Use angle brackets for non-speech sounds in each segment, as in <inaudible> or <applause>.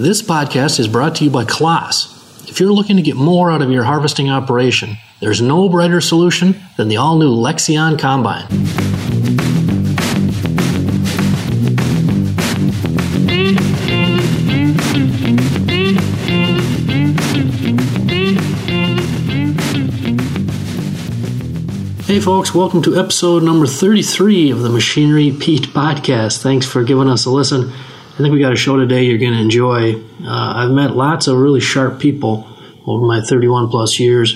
This podcast is brought to you by Claas. If you're looking to get more out of your harvesting operation, there's no brighter solution than the all new Lexion Combine. Hey, folks, welcome to episode number 33 of the Machinery Pete podcast. Thanks for giving us a listen. I think we got a show today you're going to enjoy. Uh, I've met lots of really sharp people over my 31 plus years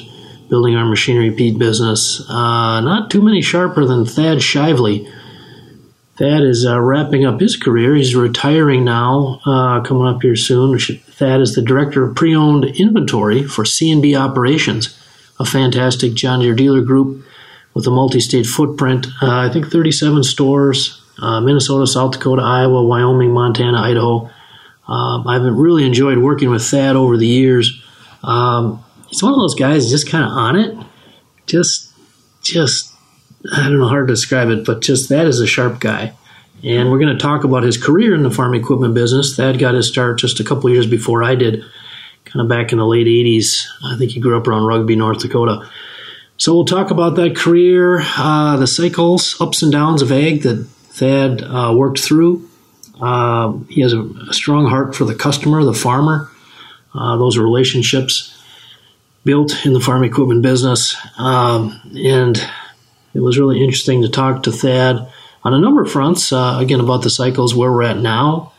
building our Machinery Pete business. Uh, not too many sharper than Thad Shively. Thad is uh, wrapping up his career. He's retiring now, uh, coming up here soon. Thad is the director of pre owned inventory for C&B Operations, a fantastic John Deere dealer group with a multi-state footprint. Uh, I think 37 stores: uh, Minnesota, South Dakota, Iowa, Wyoming, Montana, Idaho. Um, I've really enjoyed working with Thad over the years. Um, he's one of those guys just kind of on it. Just, just I don't know how to describe it, but just that is a sharp guy. And we're going to talk about his career in the farm equipment business. Thad got his start just a couple years before I did, kind of back in the late 80s. I think he grew up around Rugby, North Dakota. So we'll talk about that career, uh, the cycles, ups and downs of ag that Thad uh, worked through. Uh, he has a, a, strong heart for the customer, the farmer. Uh, those relationships built in the farm equipment business, um, and it was really interesting to talk to Thad on a number of fronts. Uh, again, about the cycles where we're at now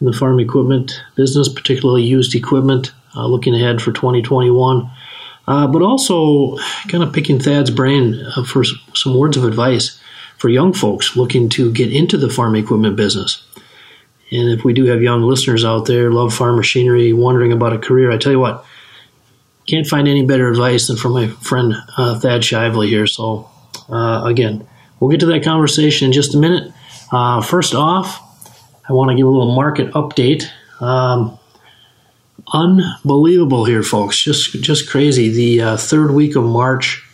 in the farm equipment business, particularly used equipment. Uh, looking ahead for 2021 uh, but also kind of picking Thad's brain for some words of advice for young folks looking to get into the farm equipment business. And if we do have young listeners out there, love farm machinery, wondering about a career, I tell you what, can't find any better advice than from my friend uh, Thad Shively here. So, uh, again, we'll get to that conversation in just a minute. Uh, first off, I want to give a little market update. Um, unbelievable here, folks. Just just crazy. The uh, third week of March,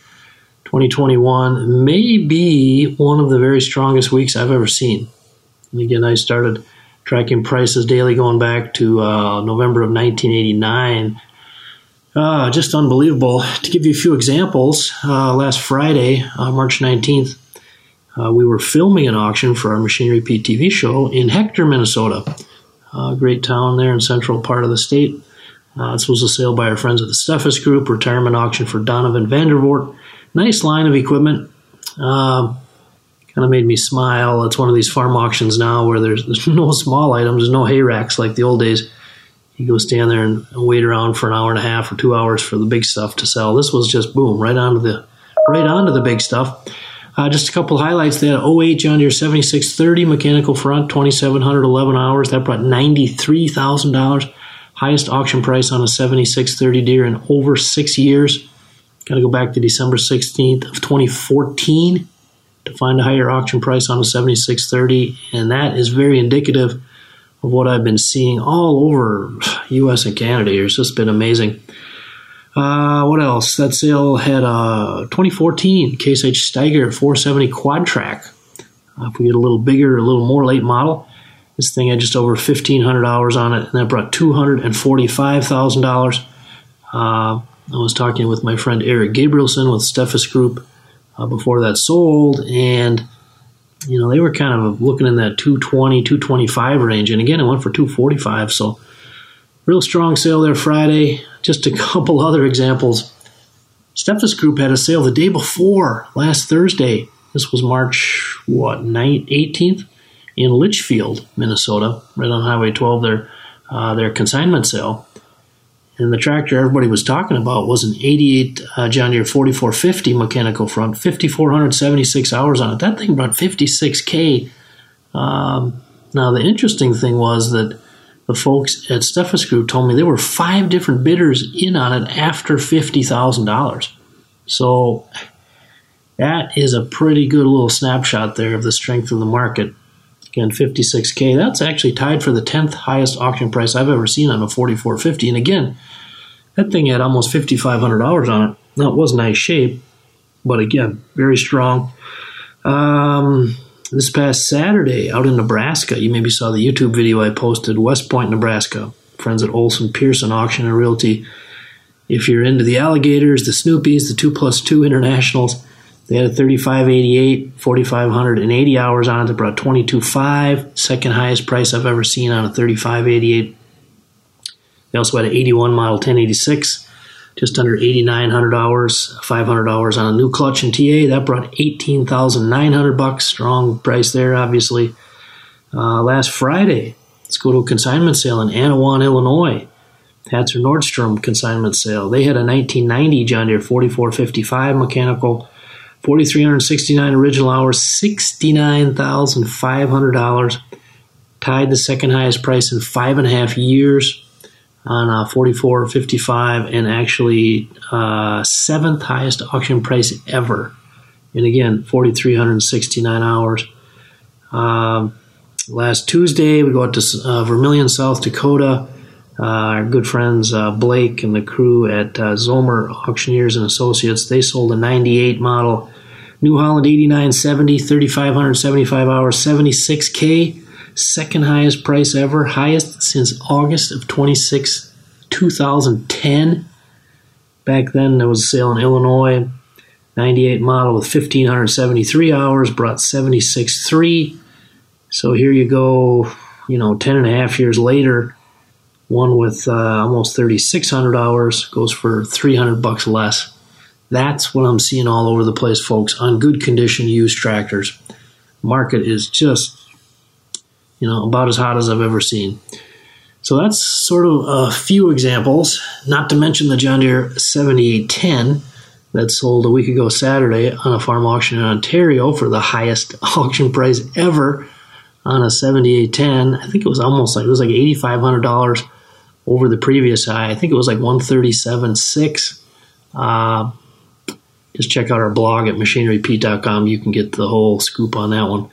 2021, may be one of the very strongest weeks I've ever seen. And again, I started tracking prices daily going back to uh, November of 1989. Uh, just unbelievable. To give you a few examples, uh, last Friday, uh, March 19th, uh, we were filming an auction for our Machinery Pete TV show in Hector, Minnesota great town there in central part of the state. Uh, this was a sale by our friends at the Steffes Group, retirement auction for Donovan Vandervoort. Nice line of equipment. Uh, kind of made me smile. It's one of these farm auctions now where there's, <laughs> there's no small items, no hay racks like the old days. You go stand there and, and wait around for an hour and a half or two hours for the big stuff to sell. This was just boom, right onto the right onto the big stuff. Uh, just a couple highlights. They had 08 John Deere 7630 mechanical front, 2711 hours. That brought $93,000. Highest auction price on a 7630 Deere in over six years. Got to go back to December 16th of 2014 to find a higher auction price on a 7630. And that is very indicative of what I've been seeing all over US and Canada here. It's just been amazing. Uh, what else? That sale had a 2014 Case IH Steiger 470 quad track. Uh, if we get a little bigger, a little more late model, this thing had just over 1,500 hours on it, and that brought $245,000. I was talking with my friend Eric Gabrielson with Steffes Group uh, before that sold, and you know they were kind of looking in that 220, 225 range, and again it went for 245. So real strong sale there Friday. Just a <laughs> couple other examples. Steffes Group had a sale the day before, last Thursday. This was March, what, 9th, 18th? In Litchfield, Minnesota, right on Highway 12, their, uh, their consignment sale. And the tractor everybody was talking about was an 88 uh, John Deere 4450 mechanical front, 5,476 hours on it. That thing brought 56K. Um, now, the interesting thing was that the folks at Steffes Group told me there were five different bidders in on it after $50,000. So that is a pretty good little snapshot there of the strength of the market. Again, 56K. That's actually tied for the 10th highest auction price I've ever seen on a 4450. And again, that thing had almost $5,500 on it. Now, it was nice shape, but again, very strong. Um, this past Saturday out in Nebraska. You maybe saw the YouTube video I posted, West Point, Nebraska. friends at Olson Pearson Auction and Realty. If you're into the alligators, the Snoopies, the 2 plus 2 internationals, they had a 3588, 4,580 hours on it that brought 22.5, second highest price I've ever seen on a 3588. They also had an 81 model 1086, just under 8,900 hours, 500 hours on a new clutch and TA. That brought 18,900 bucks. Strong price there, obviously. Uh, last Friday, let's go to a consignment sale in Annawan, Illinois. Hatzer Nordstrom consignment sale. They had a 1990 John Deere 4455 mechanical 4,369 original hours, $69,500. Tied the second highest price in five and a half years on uh, 44.55 and actually uh, seventh highest auction price ever. And again, 4,369 hours. Um, last Tuesday, we go out to uh, Vermillion, South Dakota. Uh, our good friends uh, Blake and the crew at uh, Zomer Auctioneers and Associates, they sold a 98 model New Holland 8970, 3,575 hours, 76K, second highest price ever, highest since August of 26, 2010. Back then, there was a sale in Illinois, 98 model with 1,573 hours, brought 76.3. So here you go, you know, 10 and a half years later, one with uh, almost 3,600 hours goes for 300 bucks less. That's what I'm seeing all over the place, folks, on good condition used tractors. Market is just, you know, about as hot as I've ever seen. So that's sort of a few examples, not to mention the John Deere 7810 that sold a week ago Saturday on a farm auction in Ontario for the highest <laughs> auction price ever on a 7810. I think it was almost like it was like $8,500 over the previous high. I think it was like 137.6. Uh, just check out our blog at machinerypete.com. You can get the whole scoop on that one.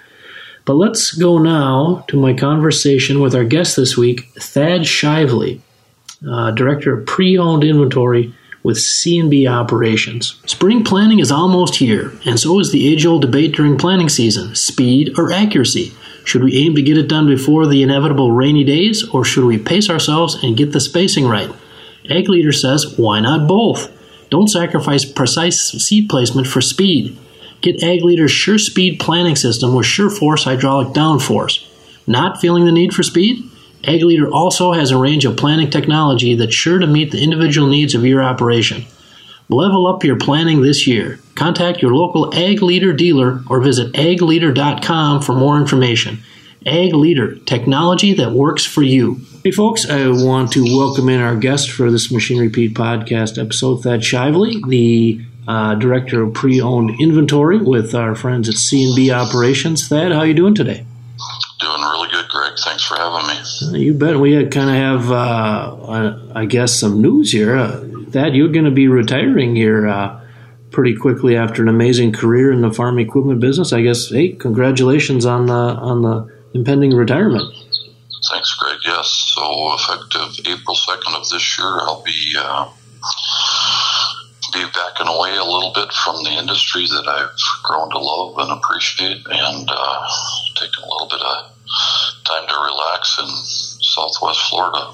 But let's go now to my conversation with our guest this week, Thad Shively, uh, Director of Pre Owned Inventory with C&B Operations. Spring planning is almost here, and so is the age old debate during planning season speed or accuracy. Should we aim to get it done before the inevitable rainy days, or should we pace ourselves and get the spacing right? Ag Leader says, why not both? Don't sacrifice precise seed placement for speed. Get Ag Leader's Sure Speed planning system with Sure Force hydraulic downforce. Not feeling the need for speed? Ag Leader also has a range of planning technology that's sure to meet the individual needs of your operation. Level up your planning this year. Contact your local Ag Leader dealer or visit agleader.com for more information. Ag Leader, technology that works for you. Hey, folks, I want to welcome in our guest for this Machinery Pete podcast episode, Thad Shively, the uh, director of pre-owned inventory with our friends at C&B Operations. Thad, how are you doing today? Doing really good, Greg. Thanks for having me. Uh, you bet. We kind of have, uh, I guess, some news here. Uh, Thad, you're going to be retiring here uh, pretty quickly after an amazing career in the farm equipment business. I guess. Hey, congratulations on the on the impending retirement. Thanks, Greg. So effective April second of this year, I'll be uh, be backing away a little bit from the industry that I've grown to love and appreciate, and uh, taking a little bit of time to relax in Southwest Florida.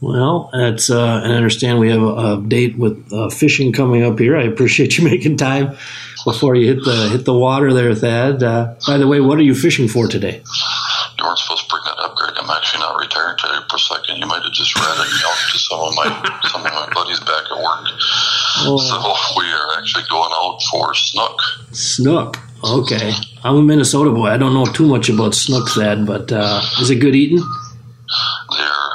Well, that's uh, I understand we have a, a date with uh, fishing coming up here. I appreciate you <laughs> making time before you hit the hit the water there, Thad. Uh, by the way, what are you fishing for today? You weren't supposed to bring that up, Greg. I'm actually not retired today for a second. You might have just ratted me out to some of my some of my buddies back at work. Oh. So we are actually going out for snook. Snook. Okay. I'm a Minnesota boy. I don't know too much about snook, Thad, but uh, is it good eating? They're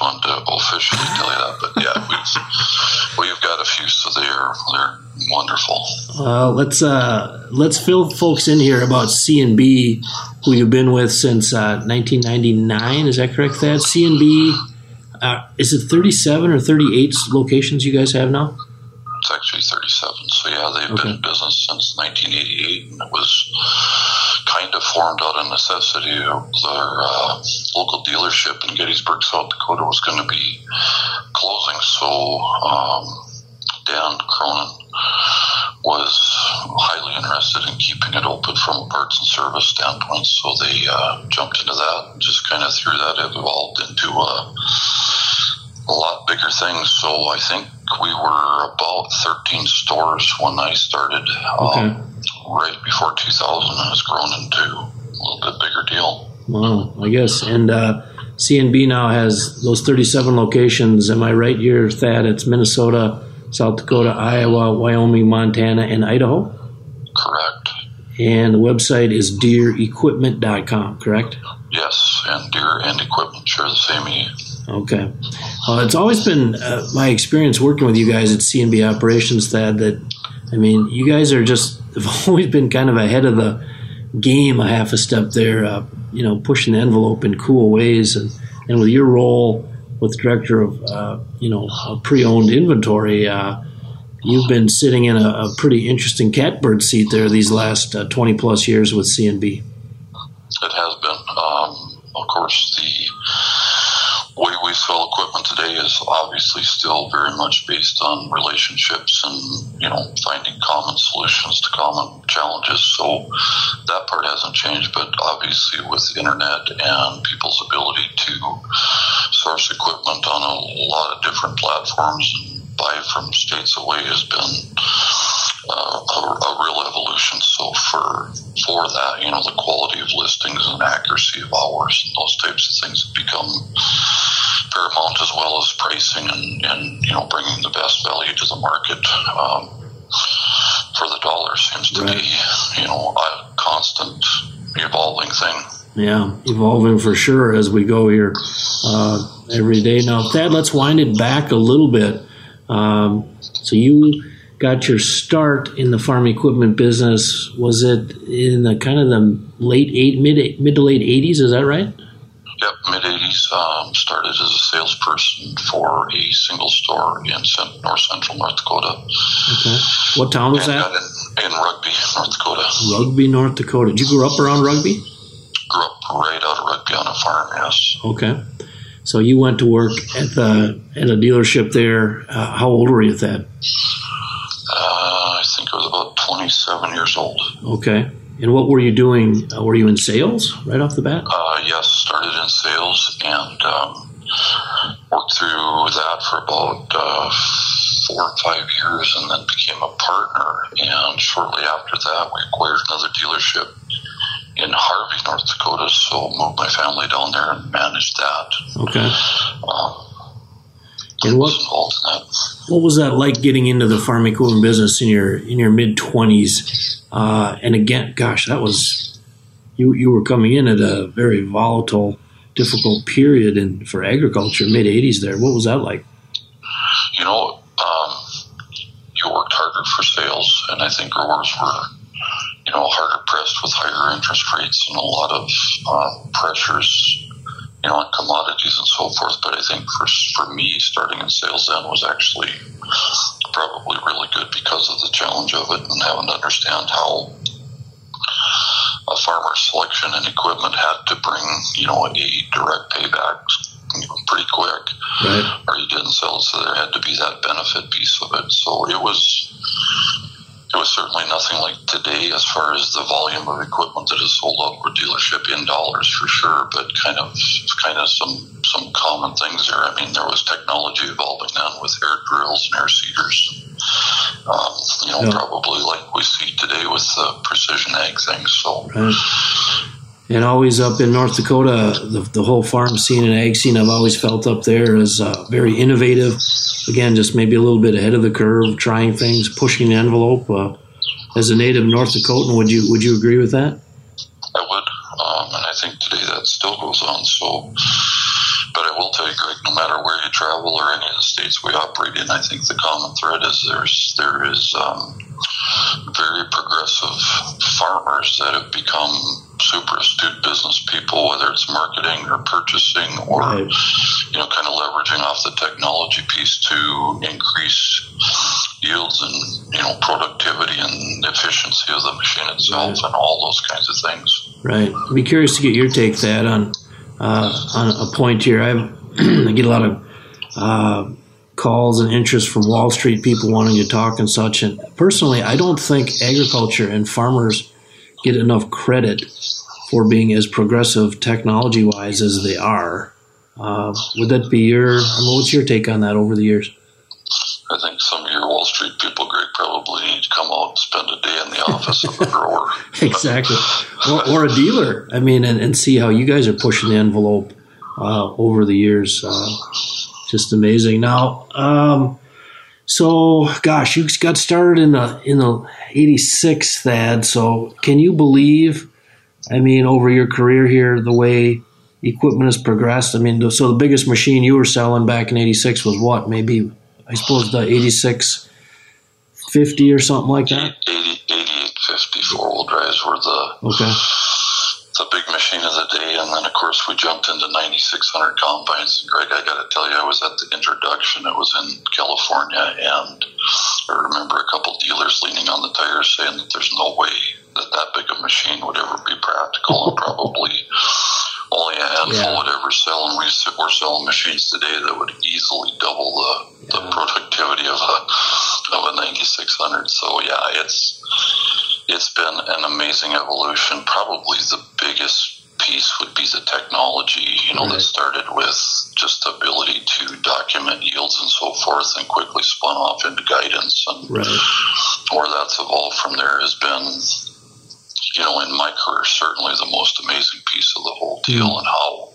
One to officially tell you that, but yeah, we've we've got a few, so they're they're wonderful. Uh, let's uh, let's fill folks in here about C and B, who you've been with since uh, 1999. Is that correct, Thad? C and B. Uh, is it 37 or 38 locations you guys have now? It's actually 37. So yeah, they've okay. been in business since 1988, and it was kind of formed out of necessity. Their uh, local dealership in Gettysburg, South Dakota, was going to be closing, so um, Dan Cronin was highly interested in keeping it open from a parts and service standpoint. So they uh, jumped into that and just kind of through that. It evolved into a a lot bigger things. So I think we were about 13 stores when I started. Okay. Um, right before 2000, and it's grown into a little bit bigger deal. Wow, I guess. And uh, CNB now has those 37 locations. Am I right here, Thad? It's Minnesota, South Dakota, Iowa, Wyoming, Montana, and Idaho? Correct. And the website is deerequipment.com, correct? Yes, and deer and Equipment share the same. Okay. Well, it's always been uh, my experience working with you guys at CNB Operations, Thad, that, I mean, you guys are just, <laughs> have always been kind of ahead of the game a half a step there, uh, you know, pushing the envelope in cool ways. And, and with your role with director of, uh, you know, pre-owned inventory, uh, you've been sitting in a, a, pretty interesting catbird seat there these last uh, 20 plus years with CNB. It has been. Um, of course, the way we sell equipment today is obviously still very much based on relationships and you know finding common solutions to common challenges. So that part hasn't changed, but obviously with the internet and people's ability to source equipment on a lot of different platforms and buy from states away has been uh, a, a, real evolution. So for for that, you know, the quality of listings and accuracy of hours and those types of things have become paramount as well as pricing and, and you know bringing the best value to the market um, for the dollar seems to right. be you know a constant evolving thing. Yeah, evolving for sure as we go here uh, every day. Now, Thad, let's wind it back a little bit. Um, so you got your start in the farm equipment business. Was it in the kind of the late eight mid mid to late eighties? Is that right? Yep, mid 80s. Um, started as a salesperson for a single store in north central North Dakota. Okay. What town was and that? In, in, Rugby, North Dakota. Rugby, North Dakota. Did you grow up around Rugby? Grew up right out of Rugby on a farm, yes. Okay. So you went to work at the at a dealership there. Uh, how old were you at that? I I was about 27 years old. Okay. And what were you doing? Uh, were you in sales right off the bat? Uh, yes, started in sales and um, worked through that for about uh, four or five years and then became a partner. And shortly after that, we acquired another dealership in Harvey, North Dakota. So moved my family down there and managed that. Okay. Um, and what, what was that like getting into the farm equipment business in your in your mid twenties? Uh, and again, gosh, that was you. You were coming in at a very volatile, difficult period in for agriculture, mid '80s. There, what was that like? You know, um, you worked harder for sales, and I think growers were, you know, harder pressed with higher interest rates and a lot of uh, pressures you know, on commodities and so forth. But I think for for me, starting in sales then was actually probably really good because of the challenge of it and having to understand how a farmer's selection and equipment had to bring, you know, a direct payback pretty quick, right. or you didn't sell. So there had to be that benefit piece of it. So it was it was certainly nothing like today as far as the volume of equipment that is sold out of dealership in dollars for sure, but kind of kind of some some common things there. I mean, there was technology evolving then with air drills and air seeders. Um, you know, yeah. probably like we see today with the precision ag things. So. Right. And always up in North Dakota, the, the whole farm scene and ag scene, I've always felt up there is uh, very innovative again, just maybe a little bit ahead of the curve, trying things, pushing the envelope. Uh, as a native North Dakotan, would you would you agree with that? I would, um, and I think today that still goes on. So, but I will tell you, Greg, no matter where you travel or any of the states we operate in, I think the common thread is there's there is um, very progressive farmers that have become super astute business people, whether it's marketing or purchasing or right. you know, kind of leveraging off the technology piece to increase yields and you know productivity and efficiency of the machine itself right. and all those kinds of things. Right. I'd be curious to get your take that on on a point here. <clears throat> I, get a lot of uh, calls and interest from Wall Street people wanting to talk and such. And personally, I don't think agriculture and farmers get enough credit for being as progressive technology wise as they are. Uh, would that be your? I mean, what's your take on that over the years? I think some of your Wall Street people, probably come out and spend a day in the office of a grower. <laughs> exactly, or, or, a dealer. I mean, and, and see how you guys are pushing the envelope uh, over the years. Uh, just amazing. Now, um, so gosh, you got started in the in the '86, Thad. So can you believe? I mean, over your career here, the way equipment has progressed. I mean, so the biggest machine you were selling back in '86 was what? Maybe I suppose the 86 50 or something like that? 80, 8850 four wheel drives were the. Okay. The big machine of the day, and then of course we jumped into 9600 combines. And Greg, I got to tell you, I was at the introduction. It was in California, and I remember a couple dealers leaning on the tires saying that there's no way that that big a machine would ever be practical, and probably only a handful yeah. would ever sell, and we, are selling machines today that would easily double the, yeah. the productivity of a of a 9600. So yeah, it's it's been an amazing evolution. Probably the biggest piece would be the technology. You know, right. that started with just the ability to document yields and so forth, and quickly spun off into guidance. And right. where that's evolved from there has been you know, in my career, certainly the most amazing piece of the whole deal mm. and how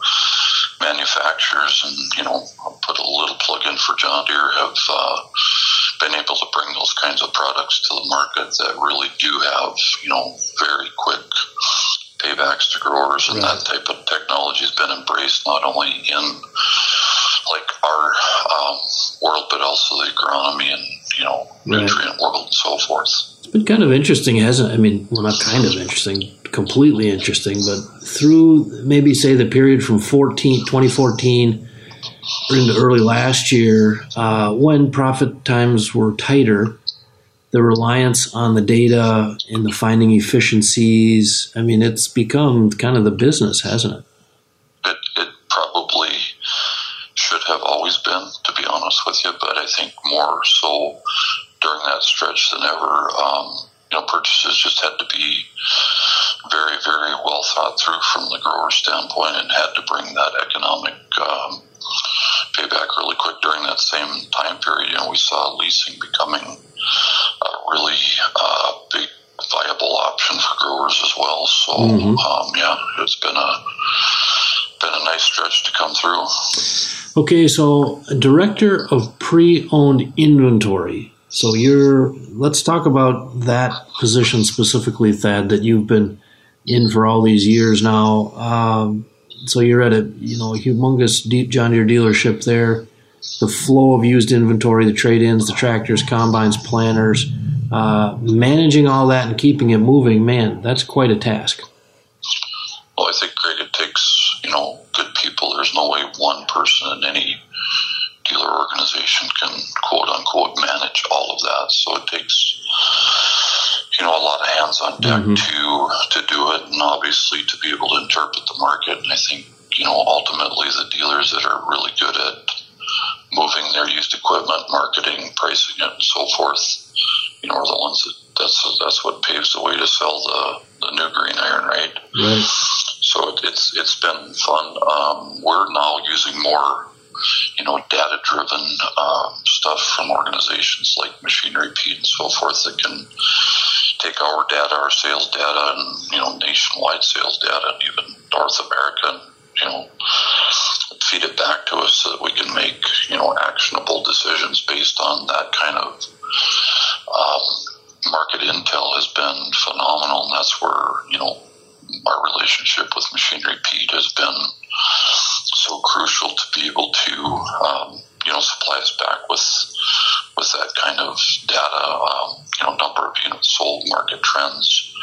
manufacturers and, you know, I'll put a little plug in for John Deere have uh, been able to bring those kinds of products to the market that really do have, you know, very quick paybacks to growers and right. that type of technology has been embraced not only in like our um, world, but also the agronomy and, you know, right. nutrient world and so forth. It's been kind of interesting, hasn't it? I mean, well, not kind of interesting, completely interesting, but through maybe say the period from 14, 2014 into early last year, uh, when profit times were tighter, the reliance on the data and the finding efficiencies, I mean, it's become kind of the business, hasn't it? It, it probably should have always been, to be honest with you, but I think more so during that stretch than ever. Um, you know, purchases just had to be very, very well thought through from the grower standpoint and had to bring that economic um, payback really quick during that same time period. You know, we saw leasing becoming a really uh, big viable option for growers as well. So, mm-hmm. um, yeah, it's been a been a nice stretch to come through. Okay, so director of pre-owned inventory. So you're let's talk about that position specifically, Thad, that you've been in for all these years now. Um, so you're at a you know a humongous deep John Deere dealership there. The flow of used inventory, the trade-ins, the tractors, combines, planters, uh, managing all that and keeping it moving, man, that's quite a task. Well, I think Greg, it takes you know good people. There's no way one person in any dealer organization can quote unquote manage all of that. So it takes you know a lot of hands on deck mm-hmm. to to do it, and obviously to be able to interpret the market. And I think you know ultimately the dealers that are really good at moving their used equipment, marketing, pricing it, and so forth, you know, are the ones that that's that's what paves the way to sell the the new green iron, right? Right. So it, it's it's been fun. Um, we're now using more you know, data driven um, stuff from organizations like Machinery Pete and so forth that can take our data, our sales data, and, you know, nationwide sales data, and even North America, and, you know, feed it back to us so that we can make, you know, actionable decisions based on that kind of um, market intel has been phenomenal. And that's where, you know, our relationship with Machinery Pete has been so crucial to be able to um, you know supply us back with with that kind of data. Um, you know, number of units sold, market trends,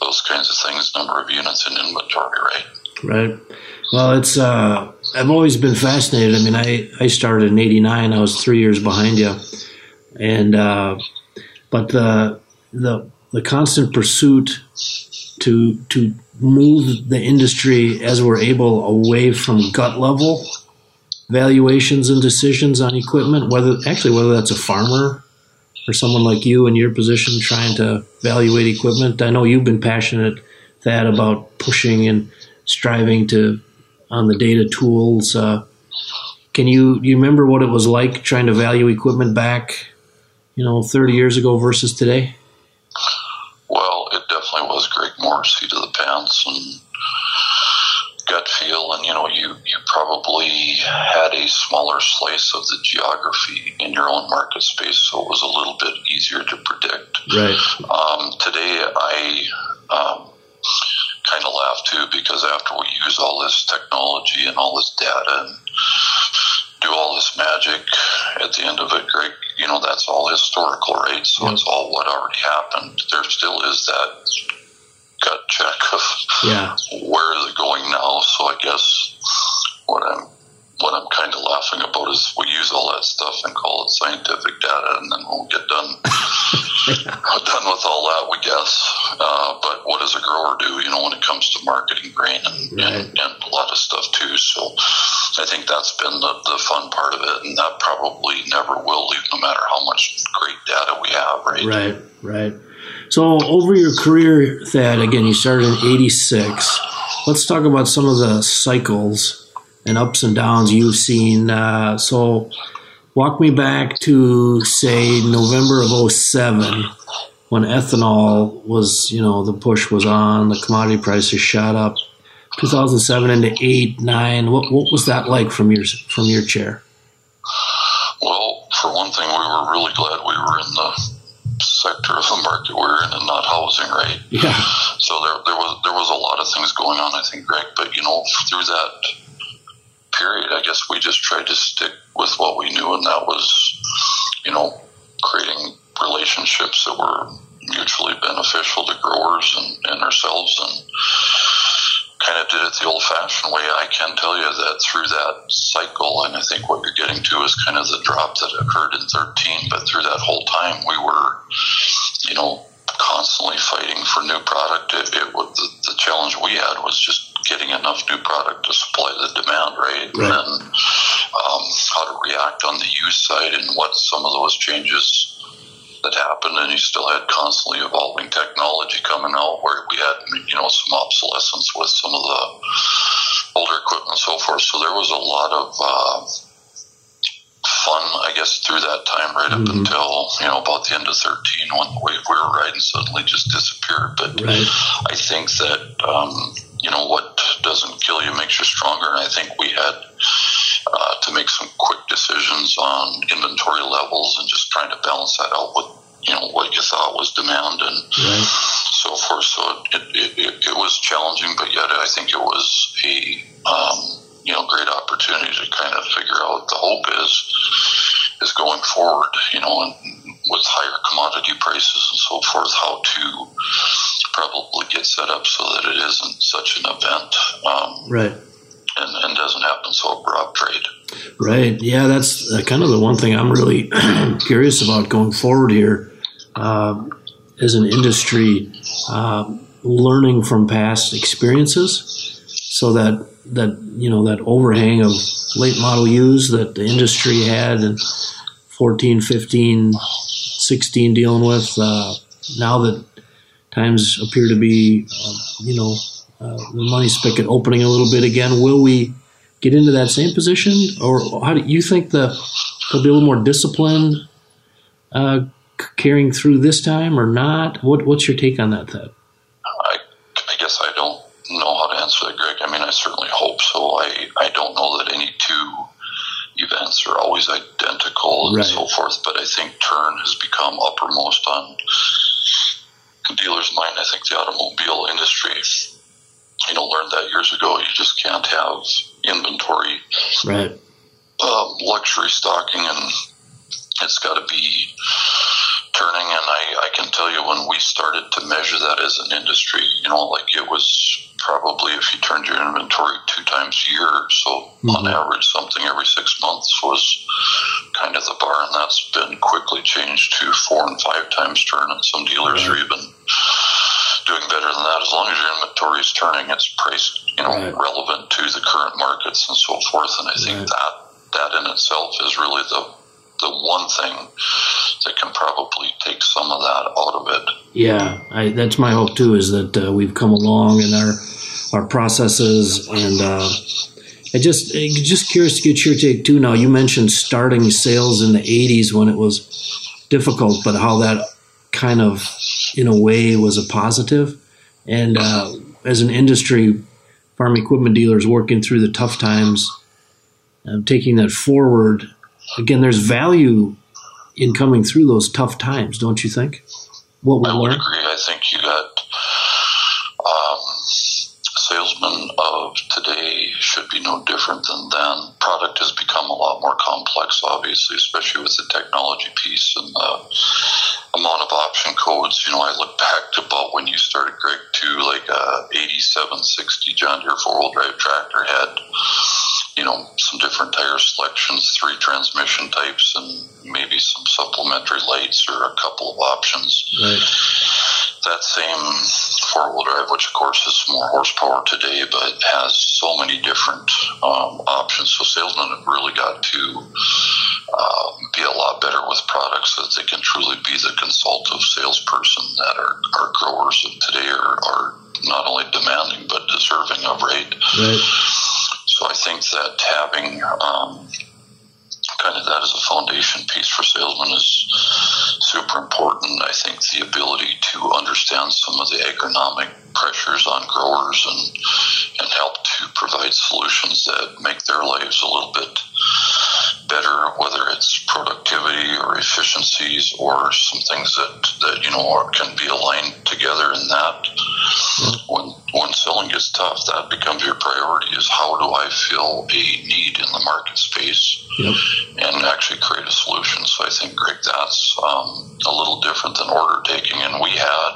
those kinds of things, number of units in inventory, right? Right. Well, it's uh, I've always been fascinated. I mean, I I started in '89. I was three years behind you, and uh, but the the the constant pursuit to to move the industry as we're able away from gut level valuations and decisions on equipment whether actually whether that's a farmer or someone like you in your position trying to evaluate equipment i know you've been passionate that about pushing and striving to on the data tools uh, can you you remember what it was like trying to value equipment back, you know, 30 years ago versus today? Well, it definitely was More seat of the pants and gut feel, and you know, you you probably had a smaller slice of the geography in your own market space, so it was a little bit easier to predict. Right. Um, today, I um, kind of laugh too because after we use all this technology and all this data and do all this magic, at the end of it, Greg, you know, that's all historical, right? So it's all what already happened. There still is that gut check of yeah. where is it going now. So I guess what I'm what I'm kind of laughing about is we use all that stuff and call it scientific data, and then we'll get done <laughs> <laughs> done with all that, we guess. Uh, but what does a grower do? You know, when it comes to marketing grain and, right. and, and, a lot of stuff too. So I think that's been the, the fun part of it, and that probably never will leave, no matter how much great data we have. Right. Right. Right. So over your career, Thad, again, you started in '86. Let's talk about some of the cycles and ups and downs you've seen. Uh, so, walk me back to say November of 07 when ethanol was, you know, the push was on, the commodity prices shot up. 2007 into 8, 9. What, what was that like from your from your chair? Well, for one thing, we were really glad we were in the sector of the market we are in and not housing, right? Yeah. So there, there was there was a lot of things going on, I think, Greg. But you know, through that period, I guess we just tried to stick with what we knew, and that was, you know, creating relationships that were mutually beneficial to growers and, and ourselves, and kind of did it the old fashioned way. I can tell you that through that cycle, and I think what you're getting to is kind of the drop that occurred in 13, but through that whole time, we were, you know, constantly fighting for new product. It, it the, the challenge we had was just getting enough new product to supply the demand, right? right. And um, how to react on the use side and what some of those changes that happened. And you still had constantly evolving technology coming out where we had, you know, some obsolescence with some of the older equipment and so forth. So there was a lot of uh, fun, I guess, through that time, right up mm-hmm. until you know about the end of thirteen, when the wave we were riding suddenly just disappeared. But right. I think that um, you know what doesn't kill you makes you stronger, and I think we had uh, to make some quick decisions on inventory levels and just trying to balance that out with you know what you thought was demand and right. so forth. So it, it, it, it, was challenging, but yet I think it was a um, you know great opportunity to kind of figure out the hope is is going forward. You know, and with higher commodity prices and so forth, how to probably get set up so that it isn't such an event. Um, right. And, and, doesn't happen so abrupt, right? Right. Yeah, that's uh, kind of the one thing I'm really <clears throat> curious about going forward here uh, as an industry, uh, learning from past experiences, so that that you know that overhang of late model use that the industry had in 14, 15, 16 dealing with. Uh, now that times appear to be, uh, you know, uh, the money spigot opening a little bit again, will we get into that same position, or how do you think the they'll be a little more disciplined uh, carrying through this time, or not? What, what's your take on that, Thad? I, I guess I don't know how to answer that, Greg. I mean, I certainly hope so. I, I don't know that any two events are always identical and right. so forth, but I think turn has become uppermost on dealer's mind. I think the automobile industry, you know, learned that years ago. You just can't have inventory, right? Um, luxury stocking, and it's got to be turning. And I, I can tell you when we started to measure that as an industry, you know, like it was probably if you turned your inventory two times a year, so mm-hmm. on average, something every six months was kind of the bar, and that's been quickly changed to four and five times turn, and some dealers right. are even doing better than that. As long as your inventory is turning, it's priced, you know, right. relevant to the current markets and so forth. And I think right. that that in itself is really the the one thing that can probably take some of that out of it. Yeah, I, that's my hope too. Is that uh, we've come along in our our processes and uh, I just just curious to get your take too. Now you mentioned starting sales in the '80s when it was difficult, but how that kind of, in a way, was a positive. And uh, as an industry, farm equipment dealers working through the tough times, uh, taking that forward. Again, there's value in coming through those tough times, don't you think? What we learn? agree. I think you got um, salesmen of today should be no different than then. Product has become a lot more complex, obviously, especially with the technology piece and the amount of option codes. You know, I look back to about when you started, Greg, to like a 8760 John Deere four wheel drive tractor had you know, some different tire selections, three transmission types, and maybe some supplementary lights or a couple of options. Right. That same four wheel drive, which of course is more horsepower today, but has so many different um, options. So salesmen have really got to uh, be a lot better with products so that they can truly be the consultative salesperson that our, our growers of today are, are not only demanding but deserving of, right? Right. So I think that having um, kind of that as a foundation piece for salesmen is super important. I think the ability to understand some of the agronomic pressures on growers and and help to provide solutions that make their lives a little bit better, whether it's productivity or efficiencies or some things that, that you know can be aligned together in that. Mm-hmm. When when selling gets tough, that becomes your priority. Is how do I fill a need in the market space yep. and actually create a solution? So I think, Greg, that's um, a little different than order taking. And we had,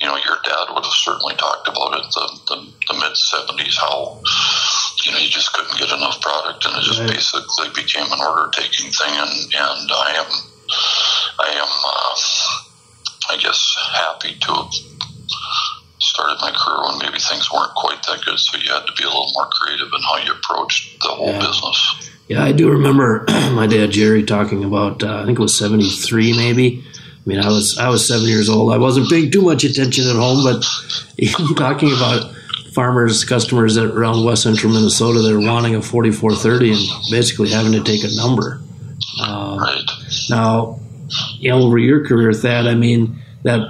you know, your dad would have certainly talked about it the, the, the mid '70s how you know you just couldn't get enough product, and it just right. basically became an order taking thing. And and I am I am uh, I guess happy to have started my career when maybe things weren't quite that good, so you had to be a little more creative in how you approached the whole yeah. business. Yeah, I do remember <clears throat> my dad Jerry talking about. Uh, I think it was '73, maybe. I mean, I was I was seven years old. I wasn't paying too much attention at home, but <laughs> talking about farmers, customers that around West Central Minnesota that are wanting a 4430 and basically having to take a number. Uh, right. Now, you know, over your career, Thad, I mean, that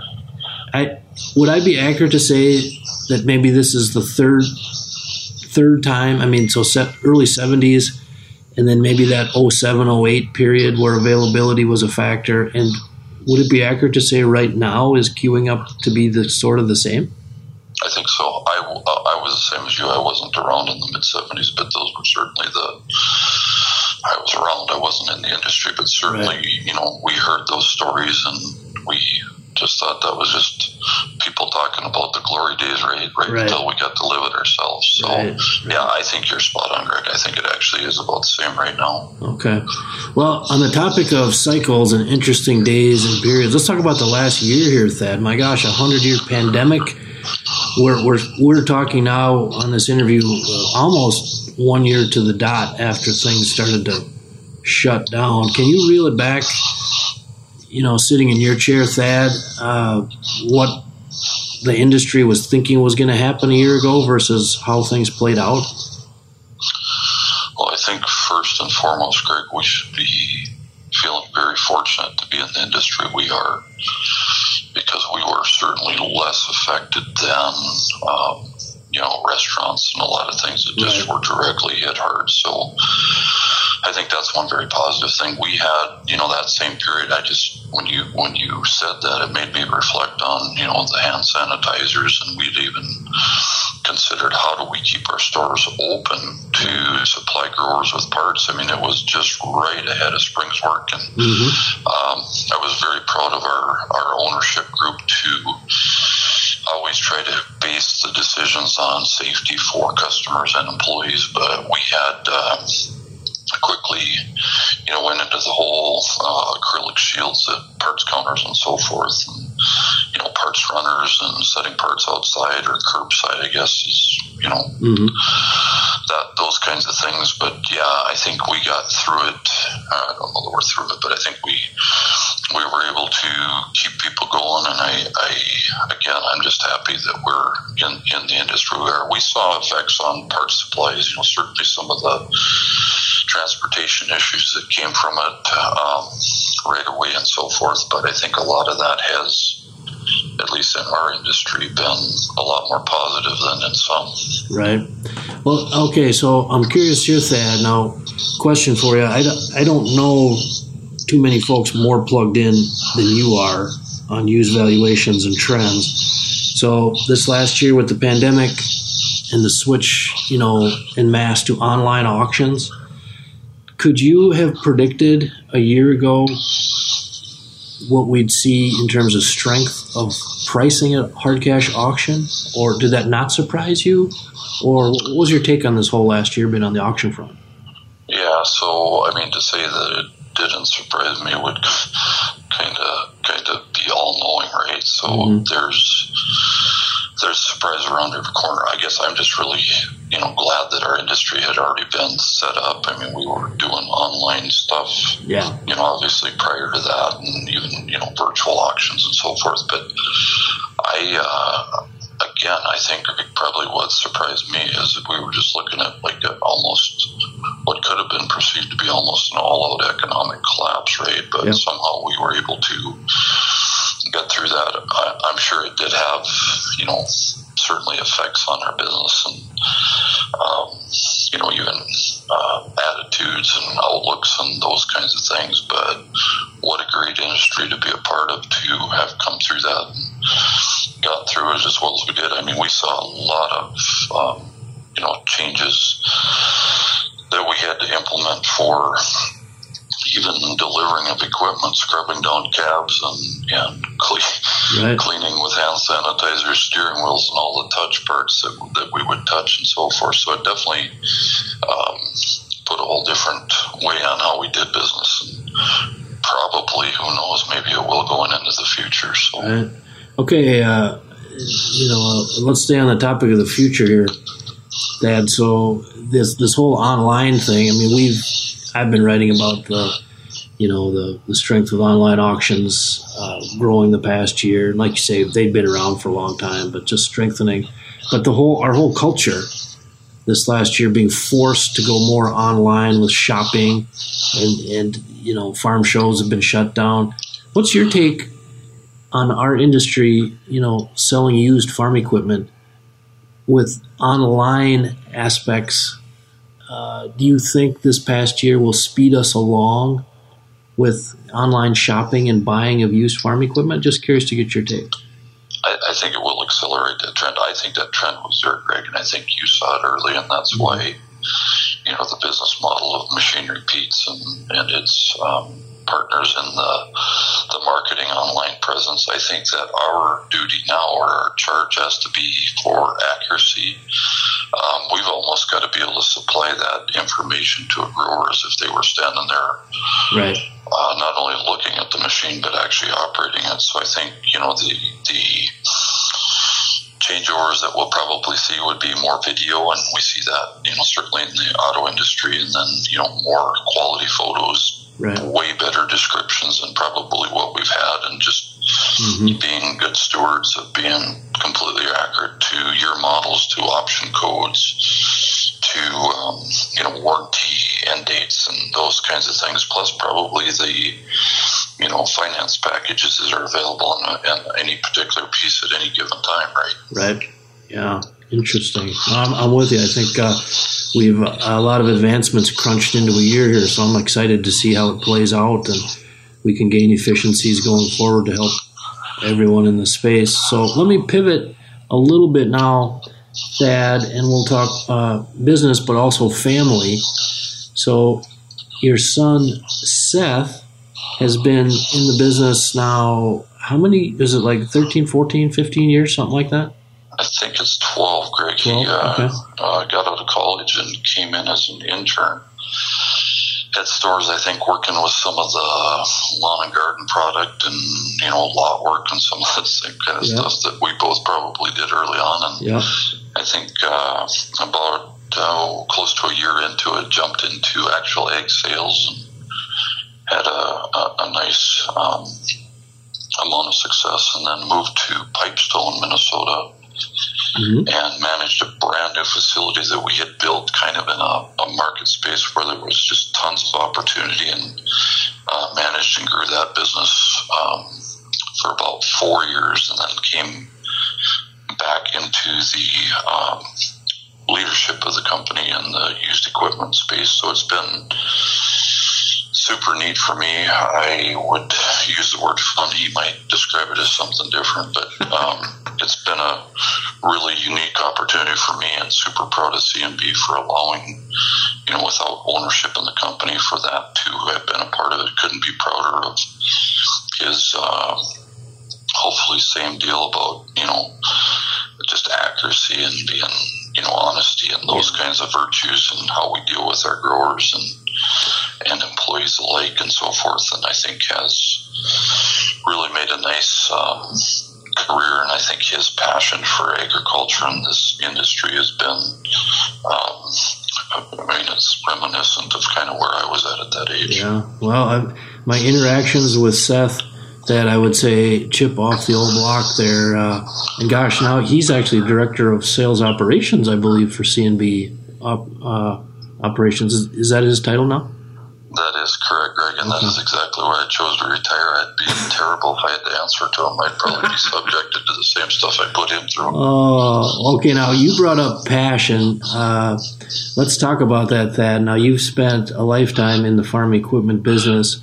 I would I be accurate to say that maybe this is the third third time? I mean, so early 70s, and then maybe that 07, 08 period where availability was a factor. And would it be accurate to say right now is queuing up to be the sort of the same? I think so. I, uh, I was the same as you. I wasn't around in the mid 70s, but those were certainly the. I was around. I wasn't in the industry, but certainly, right. you know, we heard those stories and we just thought that was just people talking about the glory days, right? Right, right. until we got to live it ourselves. So, right. yeah, I think you're spot on, Greg. I think it actually is about the same right now. Okay. Well, on the topic of cycles and interesting days and periods, let's talk about the last year here, Thad. My gosh, a hundred year pandemic we're, we're, we're talking now on this interview uh, almost one year to the dot after things started to shut down. Can you reel it back? You know, sitting in your chair, Thad, uh, what the industry was thinking was going to happen a year ago versus how things played out? Well, I think first and foremost, Greg, we should be feeling very fortunate to be in the industry we are because we were certainly less affected than um, you know restaurants and a lot of things that just right. were directly hit hard. So I think that's one very positive thing. We had you know that same period. I just when you when you said that, it made me reflect on you know the hand sanitizers, and we'd even considered how do we keep our stores open to supply growers with parts. I mean, it was just right ahead of spring's work, and mm-hmm. um, I was very proud of our our ownership group to always try to base the decisions on safety for customers and employees. But we had. Uh, quickly, you know, went into the whole uh, acrylic shields at parts counters and so forth, and you know, parts runners and setting parts outside or curbside. I guess is you know mm-hmm. that those kinds of things. But yeah, I think we got through it. I don't know that we're through it, but I think we we were able to keep people going. And I, I again, I'm just happy that we're in, in the industry where we saw effects on parts supplies. You know, certainly some of the transportation issues that came from it um, right away and so forth. But I think a lot of that has at least in our industry, been a lot more positive than in some. Right. Well, okay, so I'm curious here, Thad. Now, question for you. I, I don't know too many folks more plugged in than you are on used valuations and trends. So this last year with the pandemic and the switch, you know, in mass to online auctions, could you have predicted a year ago what we'd see in terms of strength of pricing at hard cash auction, or did that not surprise you? Or what was your take on this whole last year been on the auction front? Yeah, so I mean to say that it didn't surprise me would kind of kind of be all knowing, right? So mm-hmm. there's there's surprise around every corner. I guess I'm just really you know glad that our industry had already been set up. I mean, we were doing online stuff, yeah. You know, obviously prior to that, and even you know virtual auctions and so forth. But I. Uh, again, I think probably what surprised me is that we were just looking at like almost what could have been perceived to be almost an all-out economic collapse, right? But yep. somehow we were able to get through that. I, am sure it did have, you know, certainly effects on our business and, um, you know, even uh, attitudes and outlooks and those kinds of things. But what a great industry to be a part of to have come through that and got through it as well as we did. I mean, we saw a lot of, um, you know, changes that we had to implement for even delivering of equipment, scrubbing down cabs and, and cle- right. cleaning with hand sanitizer, steering wheels, and all the touch parts that, that we would touch and so forth. So it definitely um, put a whole different way on how we did business. And probably, who knows, maybe it will going into the future. So. Right. Okay, uh, you know, uh, let's stay on the topic of the future here, Thad. So this this whole online thing. I mean, we've I've been writing about the, you know, the, the strength of online auctions uh, growing the past year. And like you say, they've been around for a long time, but just strengthening. But the whole our whole culture this last year being forced to go more online with shopping, and and you know, farm shows have been shut down. What's your take on our industry? You know, selling used farm equipment with online aspects uh, do you think this past year will speed us along with online shopping and buying of used farm equipment? Just curious to get your take. I, I think it will accelerate that trend. I think that trend was there, Greg, and I think you saw it early, and that's mm-hmm. why you know the business model of Machinery Pete's and, and its um, partners in the the marketing online presence. I think that our duty now or our charge has to be for accuracy. Um, we've almost got to be able to supply that information to a grower as if they were standing there, right? Uh, not only looking at the machine but actually operating it. So I think you know the the changeovers that we'll probably see would be more video, and we see that you know certainly in the auto industry, and then you know more quality photos right. way better descriptions than probably what we've had, and just mm-hmm. being good stewards of being completely accurate to your models, to option codes, to um, you know warranty end dates, and those kinds of things. Plus, probably the you know finance packages that are available on, on any particular piece at any given time. Right. Right. Yeah. Interesting. I'm, I'm with you. I think uh, we've a lot of advancements crunched into a year here, so I'm excited to see how it plays out and we can gain efficiencies going forward to help everyone in the space. So let me pivot a little bit now, Thad, and we'll talk uh, business, but also family. So your son Seth has been in the business now. How many is it? Like 13, 14, 15 years, something like that. I think it's 12, Greg. 12? He uh, okay. uh, got out of college and came in as an intern at stores, I think, working with some of the lawn and garden product and, you know, lot work and some of that same kind of stuff that we both probably did early on. And yeah. I think uh, about uh, close to a year into it, jumped into actual ag sales and had a, a, a nice um, amount of success, and then moved to Pipestone, Minnesota, mm-hmm. and managed a brand new facility that we had built kind of in a, a market space where there was just tons of opportunity and uh, managed and grew that business um, for about four years and then came back into the um, leadership of the company in the used equipment space. So it's been super neat for me. I would use the word fun. He might describe it as something different, but um, <laughs> it's been a really unique opportunity for me and super proud of C&B for allowing, you know, without ownership in the company for that to have been a part of it. Couldn't be prouder of his, uh, hopefully same deal about, you know, just accuracy and being, you know, honesty and those kinds of virtues and how we deal with our growers and and employees alike and so forth. And I think has really made a nice um, career. And I think his passion for agriculture and this industry has been. Um, I mean, it's reminiscent of kind of where I was at at that age. Yeah. Well, I'm, my interactions with Seth that I would say chip off the old block there. Uh, and gosh, now he's actually director of sales operations, I believe, for C&B op, uh, operations. Is, is, that his title now? That is correct, Greg, and okay. that is exactly why I chose to retire. I'd be terrible if I had to answer to him. I'd probably be <laughs> subjected to the same stuff I put him through. Oh, okay. Now you brought up passion. Uh, let's talk about that. Thad. Now you've spent a lifetime in the farm equipment business.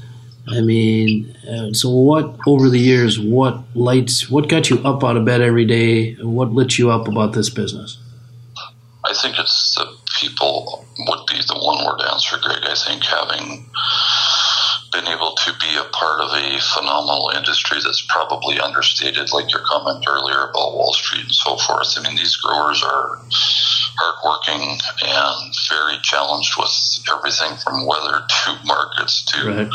I mean, uh, so what over the years? What lights? What got you up out of bed every day? What lit you up about this business? I think it's the people would be the one word answer, Greg. I think having been able to be a part of a phenomenal industry that's probably understated, like your comment earlier about Wall Street and so forth. I mean, these growers are hardworking and very challenged with everything from weather <laughs> to markets to right.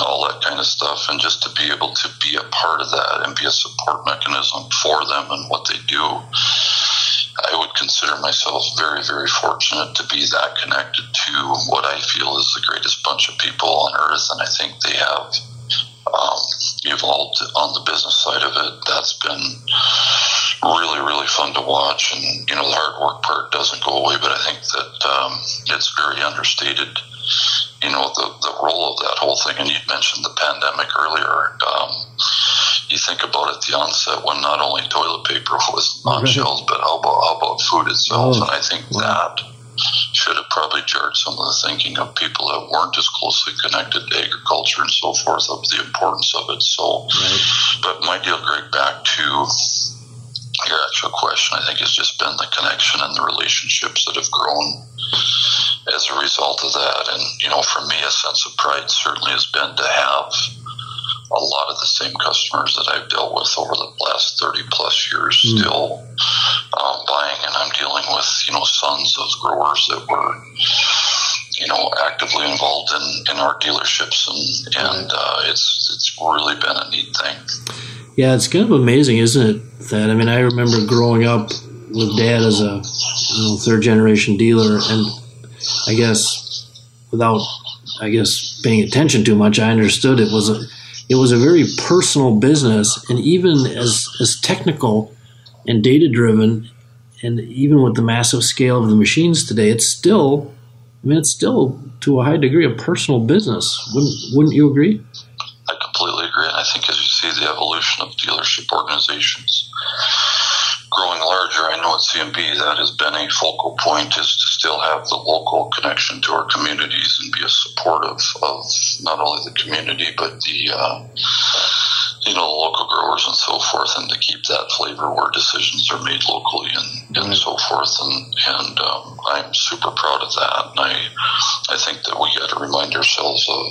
all that kind of stuff. And just to be able to be a part of that and be a support mechanism for them and what they do I would consider myself very, very fortunate to be that connected to what I feel is the greatest bunch of people on earth. And I think they have um, evolved on the business side of it. That's been really, really fun to watch. And, you know, the hard work part doesn't go away, but I think that um, it's very understated, you know, the, the role of that whole thing. And you mentioned the pandemic earlier. Um, you think about it, the onset when not only toilet paper <laughs> was on right. shelves, but how about, how about food itself? Oh, and I think that should have probably jarred some of the thinking of people that weren't as closely connected to agriculture and so forth of the importance of it. So, right. but my deal, Greg, back to your actual question, I think has just been the connection and the relationships that have grown as a result of that. And, you know, for me, a sense of pride certainly has been to have a lot of the same customers that I've dealt with over the last 30 plus years mm. still um, buying, and I'm dealing with, you know, sons of growers that were, you know, actively involved in, in our dealerships, and, and uh, it's, it's really been a neat thing. Yeah, it's kind of amazing, isn't it? That I mean, I remember growing up with dad as a you know, third generation dealer, and I guess without, I guess, paying attention too much, I understood it was a it was a very personal business, and even as as technical and data driven, and even with the massive scale of the machines today, it's still, I mean, it's still to a high degree a personal business. Wouldn't Wouldn't you agree? I completely agree, and I think as you see the evolution of dealership organizations growing larger, I know at CNB that has been a focal point is to still have the local connection to our communities and be a supportive of not only the community but the uh, you know local growers and so forth, and to keep that flavor where decisions are made locally and, and so forth. And and um, I'm super proud of that. And I I think that we got to remind ourselves of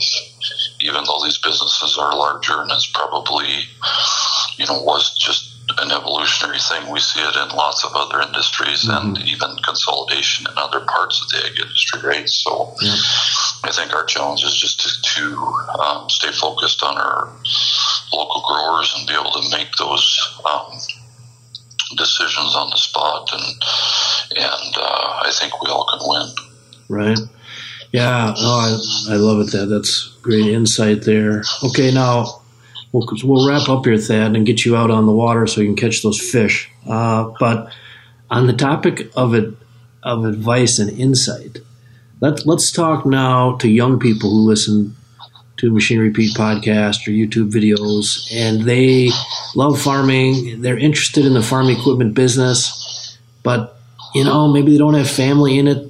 even though these businesses are larger and it's probably you know was just an evolutionary thing. We see it in lots of other industries mm-hmm. and even consolidation in other parts of the ag industry, right? So yeah. I think our challenge is just to, to um, stay focused on our local growers and be able to make those um, decisions on the spot, and and uh, I think we all can win. Right. Yeah. No, I, I love it. That that's great insight there. Okay, now we'll, we'll wrap up here, Thad, and get you out on the water so you can catch those fish. Uh, but on the topic of it, of advice and insight, let, let's talk now to young people who listen to Machinery Pete podcast or YouTube videos, and they love farming. They're interested in the farm equipment business, but you know maybe they don't have family in it.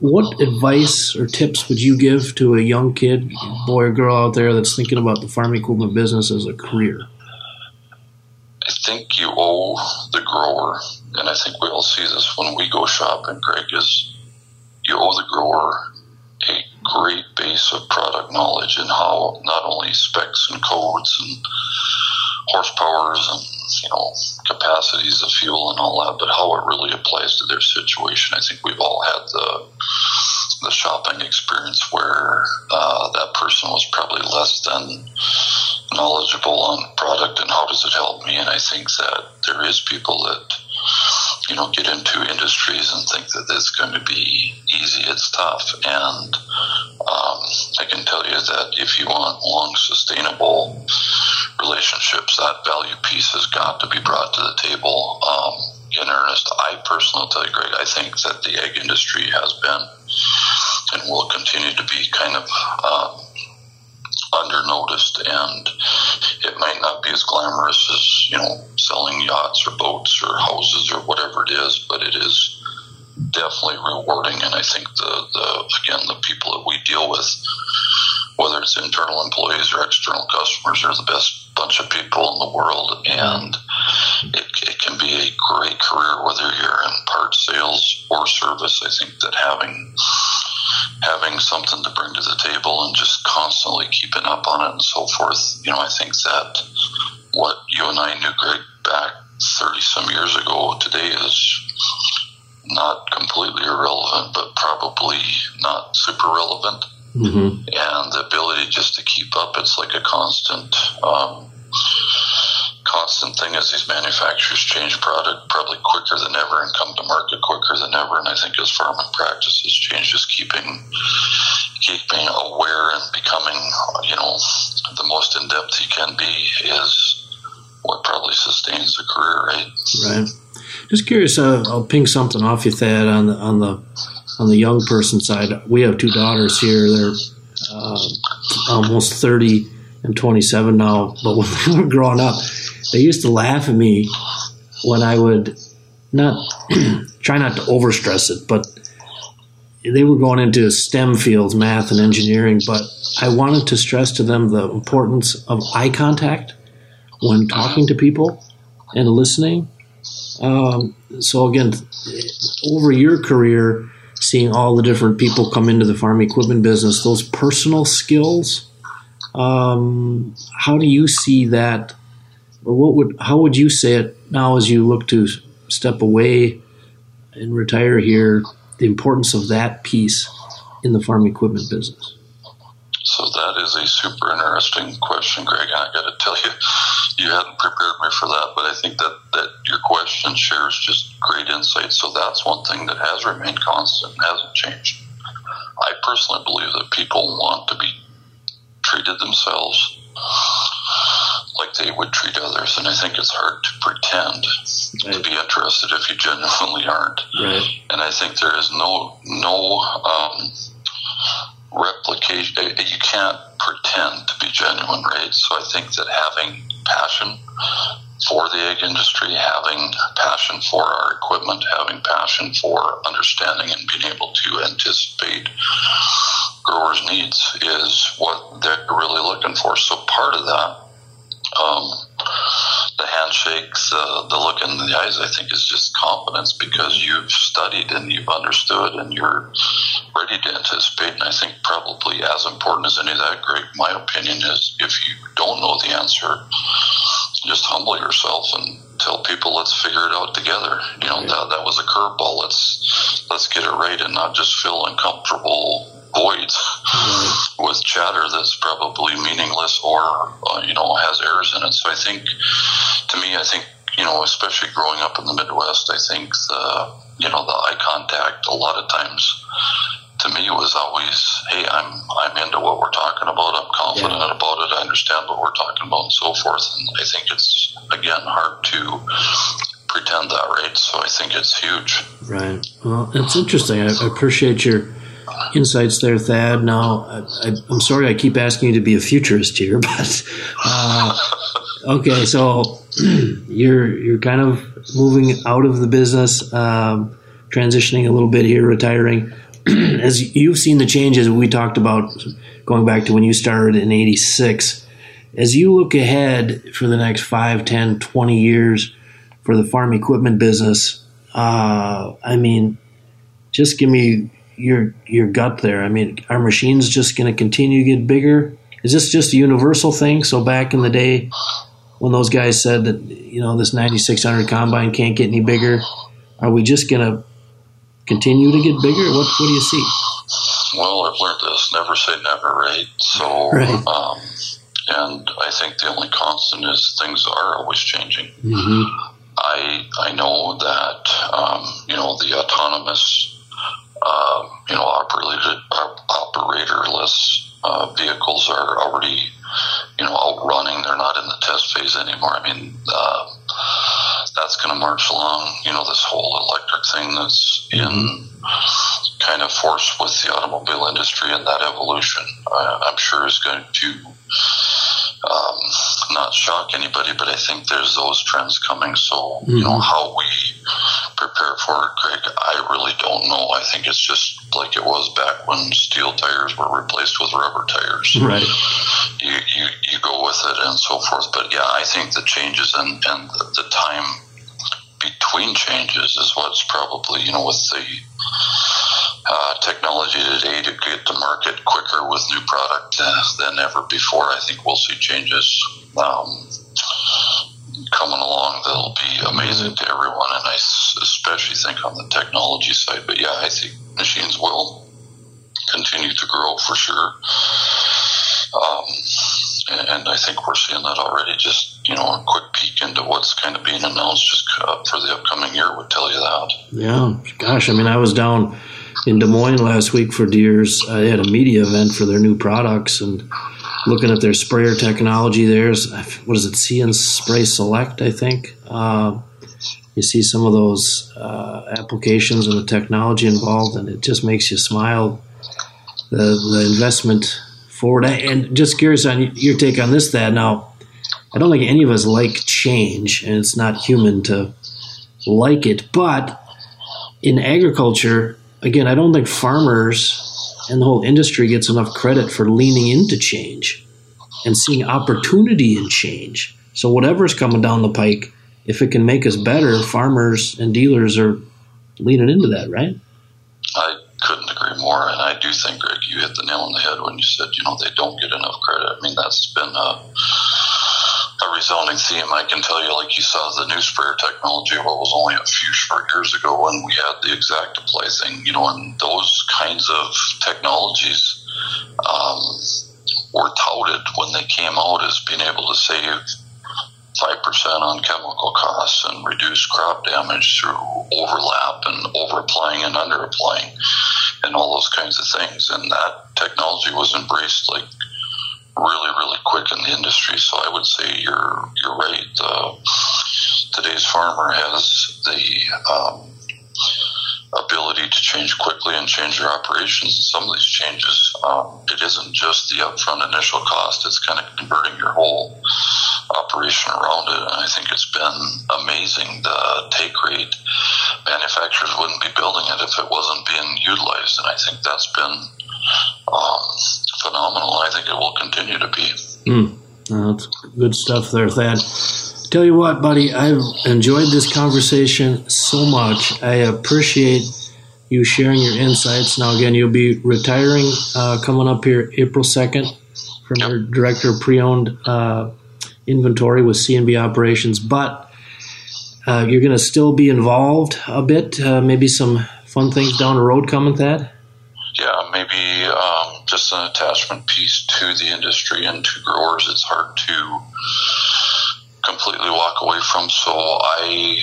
What advice or tips would you give to a young kid, boy or girl out there that's thinking about the farm equipment business as a career? I think you owe the grower, and I think we all see this when we go shopping, Greg, is you owe the grower a great base of product knowledge and how not only specs and codes and horsepowers and you know capacities of fuel and all that, but how it really applies to their situation. I think we've all had the the shopping experience where uh, that person was probably less than knowledgeable on product and how does it help me. And I think that there is people that you know get into industries and think that it's going to be easy. It's tough, and um, I can tell you that if you want long, sustainable relationships, that value piece has got to be brought to the table. Um, in earnest, I personally tell you, Greg, I think that the ag industry has been and will continue to be kind of um, under noticed, and it might not be as glamorous as you know selling yachts or boats or houses or whatever it is, but it is definitely rewarding. And I think the, the again the people that we deal with, whether it's internal employees or external customers, are the best bunch of people in the world, and it, it can be a great career whether you're in parts sales or service. I think that having having something to bring to the table and just constantly keeping up on it and so forth. You know, I think that what you and I knew, Greg, back 30 some years ago today is not completely irrelevant, but probably not super relevant. Mm-hmm. And the ability just to keep up, it's like a constant. Um, constant thing as these manufacturers change product probably quicker than ever and come to market quicker than ever. And I think as farming practices change, just keeping keeping aware and becoming, you know, the most in depth you can be is what probably sustains the career, right? Right. Just curious. Uh, I'll ping something off you, Thad, on the on the on the young person side. We have two daughters here. They're uh, almost thirty and twenty seven now. <laughs> But when they were growing up, they used to laugh at me when I would not <clears throat> try not to overstress it, but they were going into STEM fields, math and engineering, but I wanted to stress to them the importance of eye contact when talking to people and listening. Um, so again, over your career, seeing all the different people come into the farm equipment business, those personal skills, um, how do you see that what would how would you say it now as you look to step away and retire here? The importance of that piece in the farm equipment business. So that is a super interesting question, Greg. And I got to tell you, you hadn't prepared me for that, but I think that that your question shares just great insight. So that's one thing that has remained constant, hasn't changed. I personally believe that people want to be treated themselves like they would treat others. And I think it's hard to pretend right. to be interested if you genuinely aren't. Right. And I think there is no no um, replication. Uh, you can't pretend to be genuine, right? So I think that having passion for the ag industry, having passion for our equipment, having passion for understanding and being able to anticipate growers' needs is what they're really looking for. So part of that um, the handshake, the, uh, the look in the eyes, I think, is just confidence because you've studied and you've understood and you're ready to anticipate. And I think probably as important as any of that, Greg, my opinion is if you don't know the answer, just humble yourself and tell people, let's figure it out together. You know, that, that was a curveball. Let's, let's get it right and not just feel uncomfortable voids with chatter that's probably meaningless or uh, you know has errors in it. So I think, to me, I think you know, especially growing up in the Midwest, I think the you know the eye contact a lot of times to me was always, hey, I'm I'm into what we're talking about. I'm confident yeah. about it. I understand what we're talking about and so forth. And I think it's again hard to pretend that, right? So I think it's huge. Right. Well, it's interesting. I, I appreciate your insights there, Thad. Now, I, am sorry I keep asking you to be a futurist here, <laughs> but uh, okay. So <clears throat> you're you're kind of moving out of the business, um, transitioning a little bit here, retiring. <clears throat> As you've seen the changes we talked about, going back to when you started in '86. As you look ahead for the next 5, 10, 20 years for the farm equipment business, uh, I mean, just give me your your gut there. I mean, are machines just going to continue to get bigger? Is this just a universal thing? So back in the day, when those guys said that you know this 9600 combine can't get any bigger, are we just going to continue to get bigger? What what do you see? Well, I've learned this: never say never, right? So, right. Um, and I think the only constant is things are always changing. Mm-hmm. I I know that um, you know the autonomous um, you know, operated, operatorless uh, vehicles are already, you know, out running. They're not in the test phase anymore. I mean, uh, that's going to march along. You know, this whole electric thing that's in kind of force with the automobile industry and that evolution, I, I'm sure is going to um, not shock anybody, but I think there's those trends coming. So, mm-hmm. you know, mm-hmm. how we prepare for it, Greg, I really don't know. I think it's just like it was back when steel tires were replaced with rubber tires. Right. You, you, you go with it and so forth. But yeah, I think the changes and, and the, the time between changes is what's probably, you know, with the uh, technology today to get to market quicker with new product uh, than ever before. I think we'll see changes um, coming along that'll be amazing to everyone, and I especially think on the technology side. But yeah, I think machines will continue to grow for sure. Um, and I think we're seeing that already. Just you know, a quick peek into what's kind of being announced just for the upcoming year would tell you that. Yeah, gosh, I mean, I was down in Des Moines last week for Deere's. I had a media event for their new products and looking at their sprayer technology. There's what is it, See & Spray Select, I think. Uh, you see some of those uh, applications and the technology involved, and it just makes you smile. The the investment forward, and just curious on your take on this. Thad now, I don't think any of us like change, and it's not human to like it, but in agriculture, again, I don't think farmers and the whole industry gets enough credit for leaning into change and seeing opportunity in change. So whatever's coming down the pike, if it can make us better, farmers and dealers are leaning into that, right? I couldn't agree more, and I do think, Greg, you hit the nail on the head when you said, you know, they don't get enough credit. I mean, that's been a a resounding theme. I can tell you, like you saw the new sprayer technology, what was only a few short years ago when we had the ExactApply thing, you know, and those kinds of technologies um, were touted when they came out as being able to save 5% on chemical costs and reduce crop damage through overlap and overapplying and underapplying and all those kinds of things. And that technology was embraced like really, really quick in the industry. So I would say you're you're right. Uh, today's farmer has the um, ability to change quickly and change their operations. And some of these changes, um, it isn't just the upfront initial cost; it's kind of converting your whole operation around it. And I think it's been amazing the take rate. Manufacturers wouldn't be building it if it wasn't being utilized, and I think that's been um, phenomenal. I think it will continue to be. Mm. that's good stuff there, Thad. Tell you what, buddy, I've enjoyed this conversation so much. I appreciate you sharing your insights. Now, again, you'll be retiring uh, coming up here April 2nd from yep. your director of pre owned uh, inventory with C&B operations, but uh, you're going to still be involved a bit. Uh, maybe some fun things down the road coming, Thad? Yeah, maybe um, just an attachment piece to the industry and to growers. It's hard to completely walk away from. So I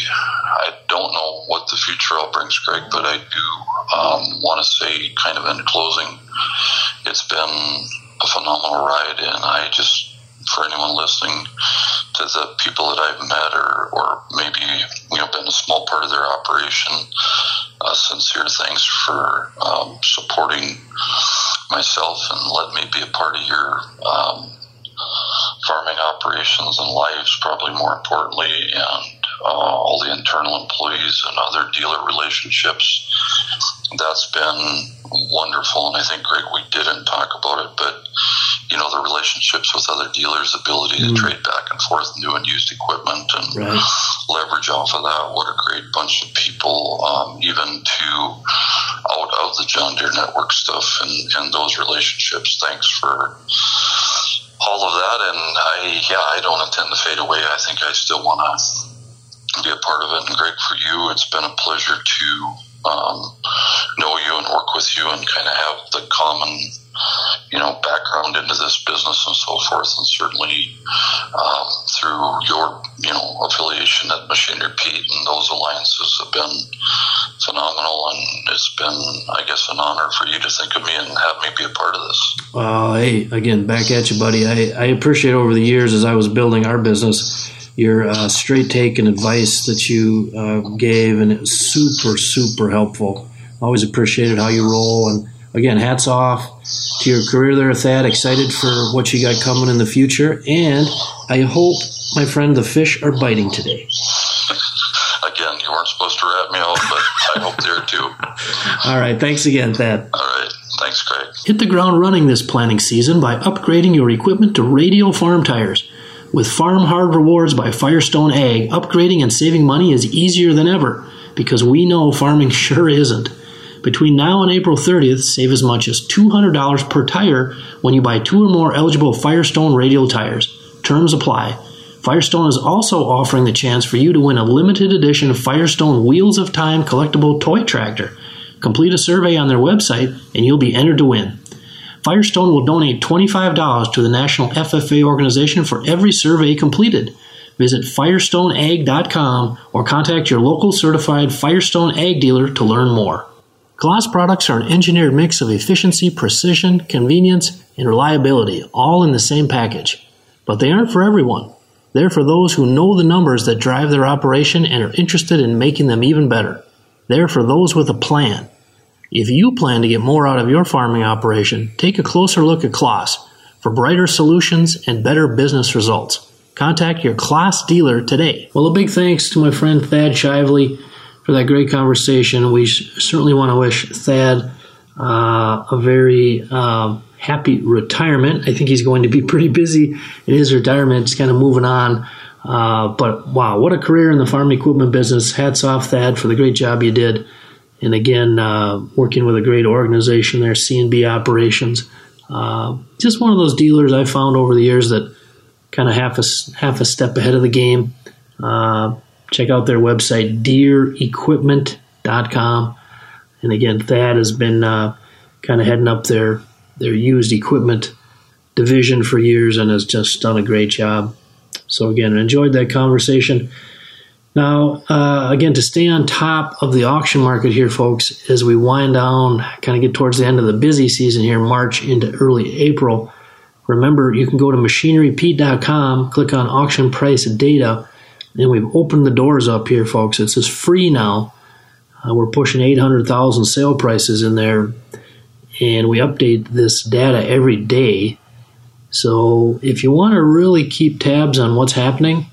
I don't know what the future all brings, Greg, but I do um, want to say, kind of in closing, it's been a phenomenal ride, and I just for anyone listening to the people that I've met or, or maybe you know been a small part of their operation. Uh, sincere thanks for um, supporting myself and let me be a part of your um, farming operations and lives, probably more importantly, and uh, all the internal employees and other dealer relationships. That's been wonderful, and I think, Greg, we didn't talk about it, but you know the relationships with other dealers, ability to mm. trade back and forth new and used equipment, and right. leverage off of that. What a great bunch of people, um, even to out of the John Deere Network stuff and, and those relationships. Thanks for all of that, and I yeah, I don't intend to fade away. I think I still want to be a part of it. And Greg, for you, it's been a pleasure to um, know you and work with you, and kind of have the common you know background into this business and so forth, and certainly um, through your you know affiliation at Machinery Pete and those alliances have been phenomenal, and it's been I guess an honor for you to think of me and have me be a part of this. Well, hey, again, back at you, buddy. I, I appreciate over the years as I was building our business your uh, straight take and advice that you uh, gave, and it was super, super helpful. Always appreciated how you roll, and again, hats off to your career there, Thad. Excited for what you got coming in the future. And I hope, my friend, the fish are biting today. Again, you weren't supposed to wrap me out, but I hope they're too. <laughs> All right. Thanks again, Thad. All right. Thanks, Craig. Hit the ground running this planting season by upgrading your equipment to radial farm tires. With Farm Hard Rewards by Firestone Ag, upgrading and saving money is easier than ever because we know farming <laughs> sure isn't. Between now and April 30th, save as much as $200 per tire when you buy two or more eligible Firestone radial tires. Terms apply. Firestone is also offering the chance for you to win a limited edition Firestone Wheels of Time collectible toy tractor. Complete a survey on their website and you'll be entered to win. Firestone will donate $25 to the National FFA organization for every survey completed. Visit firestoneag.com or contact your local certified Firestone Ag dealer to learn more. Claas products are an engineered mix of efficiency, precision, convenience, and reliability, all in the same package. But they aren't for everyone. They're for those who know the numbers that drive their operation and are interested in making them even better. They're for those with a plan. If you plan to get more out of your farming operation, take a closer look at Claas for brighter solutions and better business results. Contact your Claas dealer today. Well, a big thanks to my friend Thad Shively for that great conversation. We certainly want to wish Thad uh, a very um, happy retirement. I think he's going to be pretty busy in his retirement, just kind of moving on. Uh, but wow, what a career in the farm equipment business. Hats off, Thad, for the great job you did. And again, uh, working with a great organization there, C&B Operations. Uh, just one of those dealers I found over the years that kind of half a, half a step ahead of the game. Uh, check out their website, deerequipment.com. And again, Thad has been uh, kind of heading up their, their used equipment division for years and has just done a great job. So, again, enjoyed that conversation. Now, uh, again, to stay on top of the auction market here, folks, as we wind down, kind of get towards the end of the busy season here, March into early April, remember you can go to machinerypete.com, click on auction price data, and we've opened the doors up here, folks. It's just free now. Uh, we're pushing 800,000 sale prices in there, and we update this data every day. So if you want to really keep tabs on what's happening,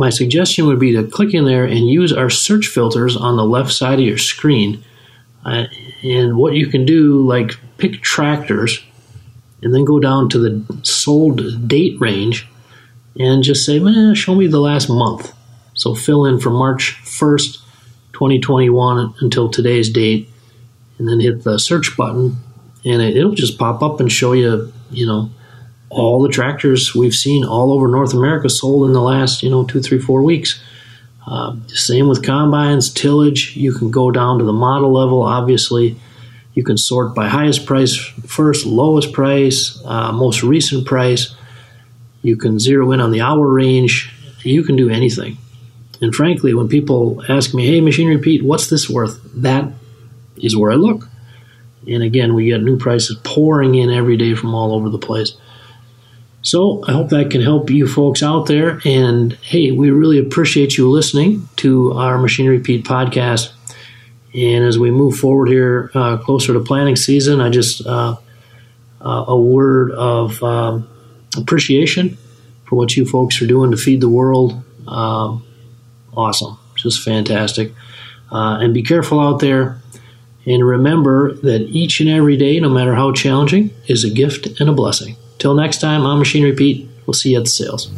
my suggestion would be to click in there and use our search filters on the left side of your screen. Uh, and what you can do, like pick tractors, and then go down to the sold date range and just say, show me the last month. So fill in from March 1st, 2021 until today's date, and then hit the search button, and it'll just pop up and show you, you know, all the tractors we've seen all over North America sold in the last, you know, two, three, four weeks. Uh, same with combines, tillage. You can go down to the model level, obviously. You can sort by highest price first, lowest price, uh, most recent price. You can zero in on the hour range. You can do anything. And frankly, when people ask me, hey, Machinery Pete, what's this worth? That is where I look. And again, we get new prices pouring in every day from all over the place. So I hope that can help you folks out there. And hey, we really appreciate you listening to our Machinery Pete podcast. And as we move forward here uh, closer to planting season, I just uh, uh, a word of um, appreciation for what you folks are doing to feed the world. Um, awesome, just fantastic. Uh, and be careful out there. And remember that each and every day, no matter how challenging, is a gift and a blessing. Till next time, I'm Machinery Pete. We'll see you at the sales.